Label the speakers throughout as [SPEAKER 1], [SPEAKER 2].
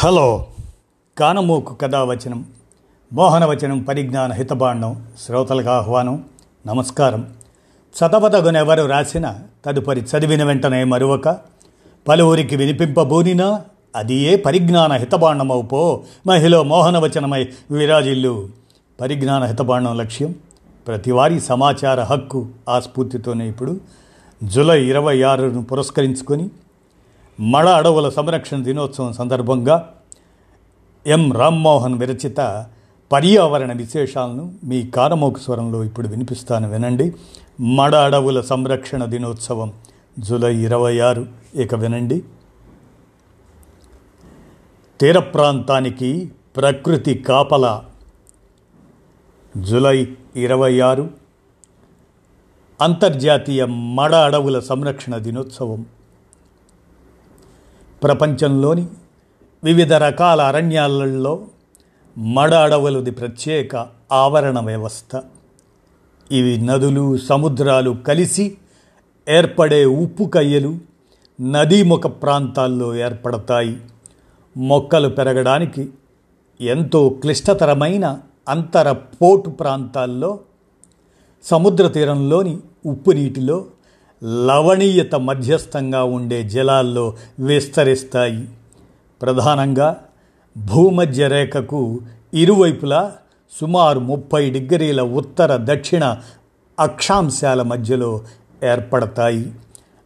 [SPEAKER 1] Hello. కానమోకు కథావచనం మోహనవచనం పరిజ్ఞాన హితబాండం శ్రోతలకు ఆహ్వానం నమస్కారం. చదవదగునెవరు రాసిన తదుపరి చదివిన వెంటనే మరొక పలువురికి వినిపింపబోనినా అది ఏ పరిజ్ఞాన హితబాండమవు పో మహిళ మోహనవచనమై విరాజిల్లు. పరిజ్ఞాన హితబాండం లక్ష్యం ప్రతివారీ సమాచార హక్కు ఆ స్ఫూర్తితోనే ఇప్పుడు జూలై ఇరవై ఆరును పురస్కరించుకొని మడ అడవుల సంరక్షణ దినోత్సవం సందర్భంగా ఎం. రామ్మోహన్ విరచిత పర్యావరణ విశేషాలను మీ కారమోక స్వరంలో ఇప్పుడు వినిపిస్తాను వినండి. మడ అడవుల సంరక్షణ దినోత్సవం జూలై ఇరవై ఆరు. ఇక వినండి. తీర ప్రాంతానికి ప్రకృతి కాపల జూలై ఇరవై ఆరు. అంతర్జాతీయ మడ అడవుల సంరక్షణ దినోత్సవం ప్రపంచంలోని వివిధ రకాల అరణ్యాలలో మడ అడవులది ప్రత్యేక ఆవరణ వ్యవస్థ. ఇవి నదులు సముద్రాలు కలిసి ఏర్పడే ఉప్పు కయ్యలు నదీముఖ ప్రాంతాల్లో ఏర్పడతాయి. మొక్కలు పెరగడానికి ఎంతో క్లిష్టతరమైన అంతర పోటు ప్రాంతాల్లో సముద్ర తీరంలోని ఉప్పు నీటిలో లవణీయత మధ్యస్థంగా ఉండే జలాల్లో విస్తరిస్తాయి. ప్రధానంగా భూమధ్య రేఖకు ఇరువైపులా సుమారు ముప్పై డిగ్రీల ఉత్తర దక్షిణ అక్షాంశాల మధ్యలో ఏర్పడతాయి.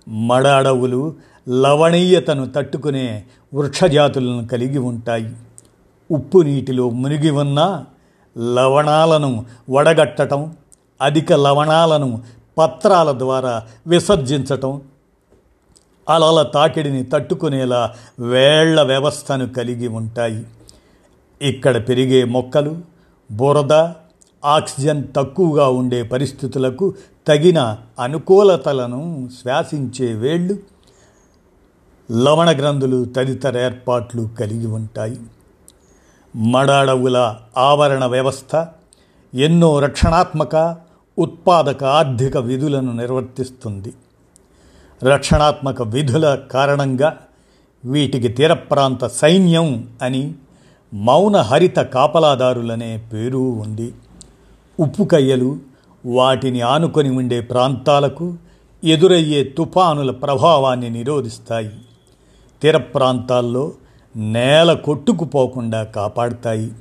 [SPEAKER 1] మడ అడవులు లవణీయతను తట్టుకునే వృక్షజాతులను కలిగి ఉంటాయి. ఉప్పు నీటిలో మునిగి ఉన్న లవణాలను వడగట్టడం అధిక లవణాలను పత్రాల ద్వారా విసర్జించటం అలల తాకిడిని తట్టుకునేలా వేళ్ళ వ్యవస్థను కలిగి ఉంటాయి. ఇక్కడ పెరిగే మొక్కలు బురద ఆక్సిజన్ తక్కువగా ఉండే పరిస్థితులకు తగిన అనుకూలతలను శ్వాసించే వేళ్ళు లవణ గ్రంథులు తదితర ఏర్పాట్లు కలిగి ఉంటాయి. మడాడవుల ఆవరణ వ్యవస్థ ఎన్నో రక్షణాత్మక ఉత్పాదక ఆర్థిక విధులను నిర్వర్తిస్తుంది. రక్షణాత్మక విధుల కారణంగా వీటికి తీర ప్రాంత సైన్యం అని మౌన హరిత కాపలాదారులనే పేరు ఉంది. ఉప్పుకయ్యలు వాటిని ఆనుకొని ఉండే ప్రాంతాలకు ఎదురయ్యే తుఫానుల ప్రభావాన్ని నిరోధిస్తాయి. తీర ప్రాంతాల్లో నేల కొట్టుకుపోకుండా కాపాడతాయి.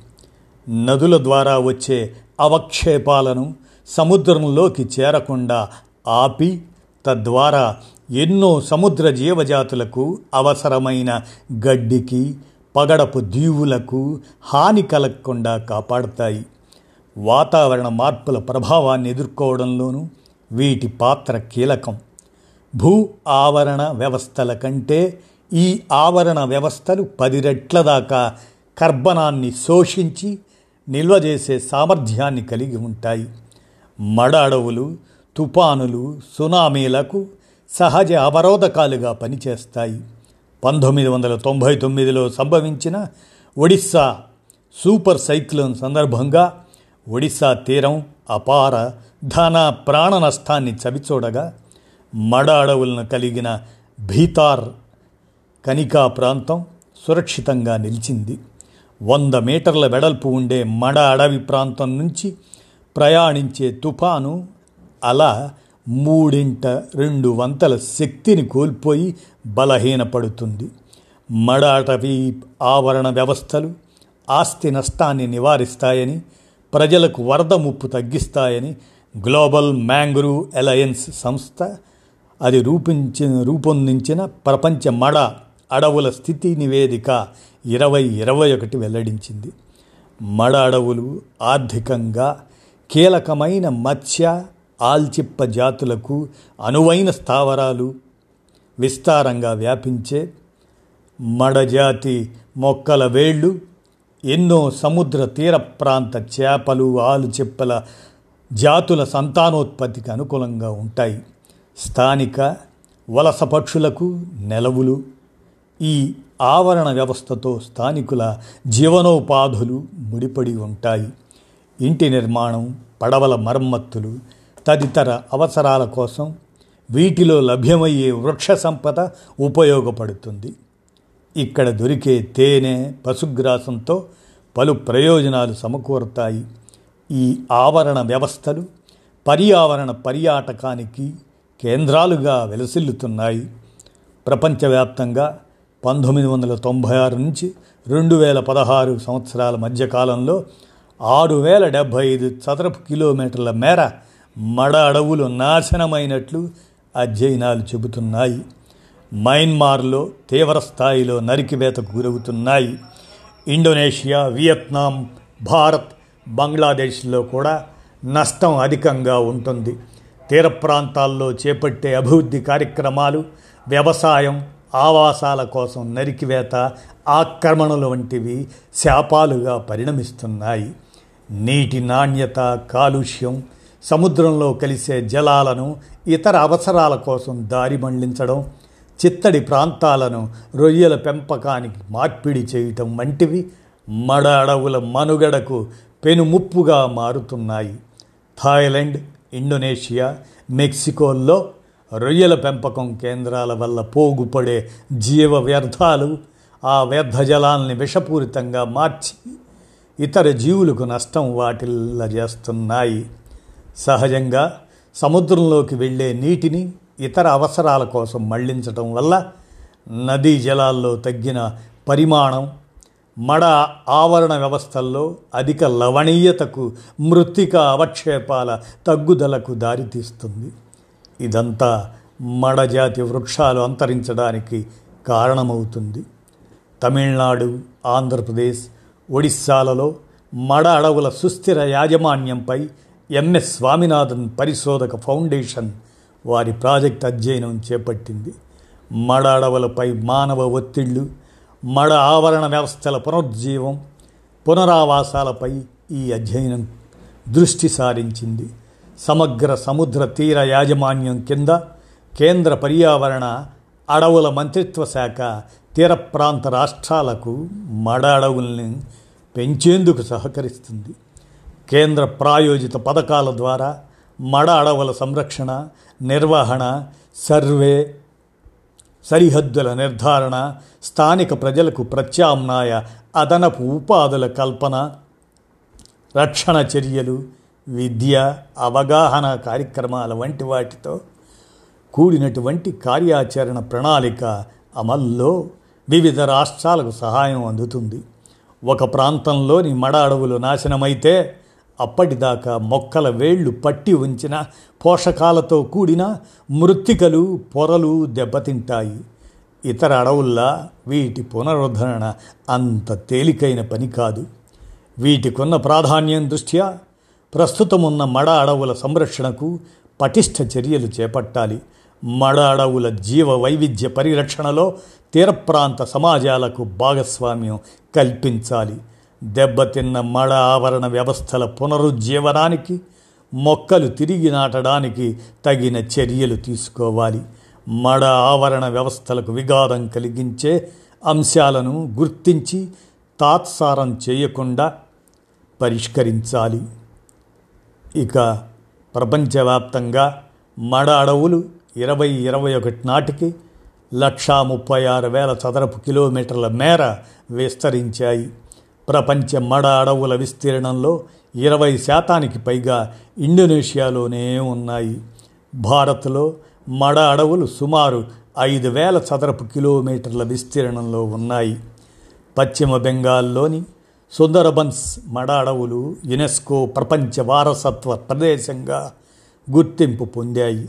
[SPEAKER 1] నదుల ద్వారా వచ్చే అవక్షేపాలను సముద్రంలోకి చేరకుండా ఆపి తద్వారా ఎన్నో సముద్ర జీవజాతులకు అవసరమైన గడ్డికి పగడపు దీవులకు హాని కలగకుండా కాపాడతాయి. వాతావరణ మార్పుల ప్రభావాన్ని ఎదుర్కోవడంలోనూ వీటి పాత్ర కీలకం. భూ ఆవరణ వ్యవస్థల కంటే ఈ ఆవరణ వ్యవస్థలు పది రెట్ల దాకా కర్బనాన్ని శోషించి నిల్వ చేసే సామర్థ్యాన్ని కలిగి ఉంటాయి. మడ అడవులు తుపానులు సునామీలకు సహజ అవరోధకాలుగా పనిచేస్తాయి. పంతొమ్మిది వందల తొంభై తొమ్మిదిలో సంభవించిన ఒడిస్సా సూపర్ సైక్లోన్ సందర్భంగా ఒడిస్సా తీరం అపార ధన ప్రాణ నష్టాన్ని చవిచూడగా మడ అడవులను కలిగిన భీతార్ కనికా ప్రాంతం సురక్షితంగా నిలిచింది. వంద మీటర్ల వెడల్పు ఉండే మడ అడవి ప్రాంతం నుంచి ప్రయాణించే తుఫాను అలా మూడింట రెండు వంతల శక్తిని కోల్పోయి బలహీనపడుతుంది. మడ అటవీ ఆవరణ వ్యవస్థలు ఆస్తి నష్టాన్ని నివారిస్తాయని ప్రజలకు వరద ముప్పు తగ్గిస్తాయని గ్లోబల్ మ్యాంగ్రూ అలయన్స్ సంస్థ అది రూపించిన రూపొందించిన ప్రపంచ మడ అడవుల స్థితి నివేదిక ఇరవై ఇరవై ఒకటి వెల్లడించింది. మడ అడవులు ఆర్థికంగా కీలకమైన మత్స్య ఆల్చిప్ప జాతులకు అనువైన స్థావరాలు విస్తారంగా వ్యాపించే మడజాతి మొక్కల వేళ్ళు ఎన్నో సముద్ర తీర ప్రాంత చేపలు ఆలుచిప్పల జాతుల సంతానోత్పత్తికి అనుకూలంగా ఉంటాయి. స్థానిక వలస పక్షులకు నెలవులు. ఈ ఆవరణ వ్యవస్థతో స్థానికుల జీవనోపాధులు ముడిపడి ఉంటాయి. ఇంటి నిర్మాణం పడవల మరమ్మత్తులు తదితర అవసరాల కోసం వీటిలో లభ్యమయ్యే వృక్ష సంపద ఉపయోగపడుతుంది. ఇక్కడ దొరికే తేనె పశుగ్రాసంతో పలు ప్రయోజనాలు సమకూరుతాయి. ఈ ఆవరణ వ్యవస్థలు పర్యావరణ పర్యాటకానికి కేంద్రాలుగా వెలసిల్లుతున్నాయి. ప్రపంచవ్యాప్తంగా పంతొమ్మిది వందల తొంభై ఆరు నుంచి రెండు వేల పదహారు సంవత్సరాల మధ్యకాలంలో ఆరు వేల డెబ్భై ఐదు చదరపు కిలోమీటర్ల మేర మడ అడవులు నాశనమైనట్లు అధ్యయనాలు చెబుతున్నాయి. మయన్మార్లో తీవ్ర స్థాయిలో నరికివేతకు గురవుతున్నాయి. ఇండోనేషియా వియత్నాం భారత్ బంగ్లాదేశ్లో కూడా నష్టం అధికంగా ఉంటుంది. తీర ప్రాంతాల్లో చేపట్టే అభివృద్ధి కార్యక్రమాలు వ్యవసాయం ఆవాసాల కోసం నరికివేత ఆక్రమణలు వంటివి శాపాలుగా పరిణమిస్తున్నాయి. నీటి నాణ్యత కాలుష్యం సముద్రంలో కలిసే జలాలను ఇతర అవసరాల కోసం దారి మళ్ళించడం చిత్తడి ప్రాంతాలను రొయ్యల పెంపకానికి మార్పిడి చేయటం వంటివి మడ అడవుల మనుగడకు పెనుముప్పుగా మారుతున్నాయి. థాయిలాండ్ ఇండోనేషియా మెక్సికోల్లో రొయ్యల పెంపకం కేంద్రాల వల్ల పోగుపడే జీవ వ్యర్థాలు ఆ వ్యర్థ జలాల్ని విషపూరితంగా మార్చి ఇతర జీవులకు నష్టం వాటిల్ల చేస్తున్నాయి. సహజంగా సముద్రంలోకి వెళ్ళే నీటిని ఇతర అవసరాల కోసం మళ్ళించటం వల్ల నదీ జలాల్లో తగ్గిన పరిమాణం మడ ఆవరణ వ్యవస్థల్లో అధిక లవణీయతకు మృత్తిక అవక్షేపాల తగ్గుదలకు దారితీస్తుంది. ఇదంతా మడజాతి వృక్షాలు అంతరించడానికి కారణమవుతుంది. తమిళనాడు ఆంధ్రప్రదేశ్ ఒడిస్సాలలో మడ అడవుల సుస్థిర యాజమాన్యంపై ఎంఎస్ స్వామినాథన్ పరిశోధక ఫౌండేషన్ వారి ప్రాజెక్ట్ అధ్యయనం చేపట్టింది. మడ అడవులపై మానవ ఒత్తిళ్ళు మడ ఆవరణ వ్యవస్థల పునరుజ్జీవం పునరావాసాలపై ఈ అధ్యయనం దృష్టి సారించింది. సమగ్ర సముద్ర తీర యాజమాన్యం కింద కేంద్ర పర్యావరణ అడవుల మంత్రిత్వ శాఖ తీర ప్రాంత రాష్ట్రాలకు మడ అడవుల్ని పెంచేందుకు సహకరిస్తుంది. కేంద్ర ప్రాయోజిత పథకాల ద్వారా మడ అడవుల సంరక్షణ నిర్వహణ సర్వే సరిహద్దుల నిర్ధారణ స్థానిక ప్రజలకు ప్రత్యామ్నాయ అదనపు ఉపాధుల కల్పన రక్షణ చర్యలు విద్య అవగాహన కార్యక్రమాల వంటి వాటితో కూడినటువంటి కార్యాచరణ ప్రణాళిక అమల్లో వివిధ రాష్ట్రాలకు సహాయం అందుతుంది. ఒక ప్రాంతంలోని మడ అడవులు నాశనమైతే అప్పటిదాకా మొక్కల వేళ్ళు పట్టి ఉంచిన పోషకాలతో కూడిన మృత్తికలు పొరలు దెబ్బతింటాయి. ఇతర అడవుల్లా వీటి పునరుద్ధరణ అంత తేలికైన పని కాదు. వీటికున్న ప్రాధాన్యం దృష్ట్యా ప్రస్తుతమున్న మడ అడవుల సంరక్షణకు పటిష్ట చర్యలు చేపట్టాలి. మడ అడవుల జీవ వైవిధ్య పరిరక్షణలో తీర ప్రాంత సమాజాలకు భాగస్వామ్యం కల్పించాలి. దెబ్బతిన్న మడ ఆవరణ వ్యవస్థల పునరుజ్జీవనానికి మొక్కలు తిరిగి నాటడానికి తగిన చర్యలు తీసుకోవాలి. మడ ఆవరణ వ్యవస్థలకు విఘాతం కలిగించే అంశాలను గుర్తించి తాత్సారం చేయకుండా పరిష్కరించాలి. ఇక ప్రపంచవ్యాప్తంగా మడ అడవులు ఇరవై ఇరవై ఒకటి నాటికి లక్షా ముప్పై ఆరు వేల చదరపు కిలోమీటర్ల మేర విస్తరించాయి. ప్రపంచ మడ అడవుల విస్తీర్ణంలో ఇరవై శాతానికి పైగా ఇండోనేషియాలోనే ఉన్నాయి. భారత్లో మడ అడవులు సుమారు ఐదు వేల చదరపు కిలోమీటర్ల విస్తీర్ణంలో ఉన్నాయి. పశ్చిమ బెంగాల్లోని సుందరబన్స్ మడ అడవులు యునెస్కో ప్రపంచ వారసత్వ ప్రదేశంగా గుర్తింపు పొందాయి.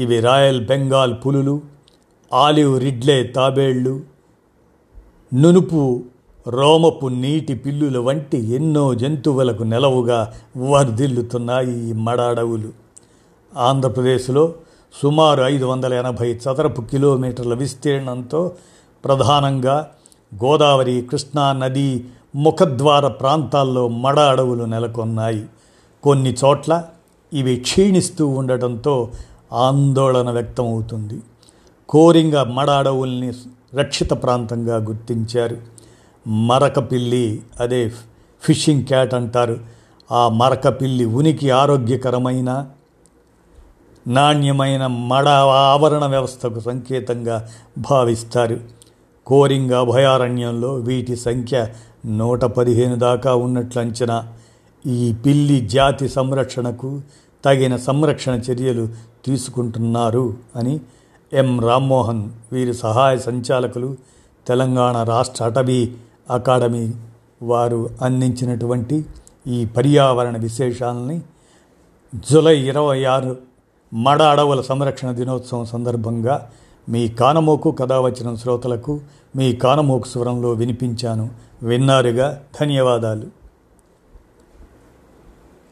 [SPEAKER 1] ఇవి రాయల్ బెంగాల్ పులులు ఆలివ్ రిడ్లే తాబేళ్ళు నునుపు రోమపు నీటి పిల్లుల వంటి ఎన్నో జంతువులకు నెలవుగా వర్ధిల్లుతున్నాయి ఈ మడ అడవులు ఆంధ్రప్రదేశ్లో సుమారు ఐదు వందల ఎనభై చదరపు కిలోమీటర్ల విస్తీర్ణంతో ప్రధానంగా గోదావరి కృష్ణా నదీ ముఖద్వార ప్రాంతాల్లో మడ అడవులు నెలకొన్నాయి. కొన్ని చోట్ల ఇవి క్షీణిస్తూ ఉండటంతో ఆందోళన వ్యక్తమవుతుంది. కోరింగ మడ అడవుల్ని రక్షిత ప్రాంతంగా గుర్తించారు. మరకపిల్లి అదే ఫిషింగ్ క్యాట్ అంటారు. ఆ మరకపిల్లి ఉనికి ఆరోగ్యకరమైన నాణ్యమైన మడ ఆవరణ వ్యవస్థకు సంకేతంగా భావిస్తారు. కోరింగ అభయారణ్యంలో వీటి సంఖ్య నూట పదిహేను దాకా ఉన్నట్లు అంచనా. ఈ పిల్లి జాతి సంరక్షణకు తగిన సంరక్షణ చర్యలు తీసుకుంటున్నారు అని ఎం రామ్మోహన్ వీరి సహాయ సంచాలకులు తెలంగాణ రాష్ట్ర అటవీ అకాడమీ వారు అందించినటువంటి ఈ పర్యావరణ విశేషాలని జూలై ఇరవై ఆరు మడ అడవుల సంరక్షణ దినోత్సవం సందర్భంగా మీ కానమోకు కథ వచ్చిన శ్రోతలకు మీ కానమోకు స్వరంలో వినిపించాను. విన్నారుగా ధన్యవాదాలు.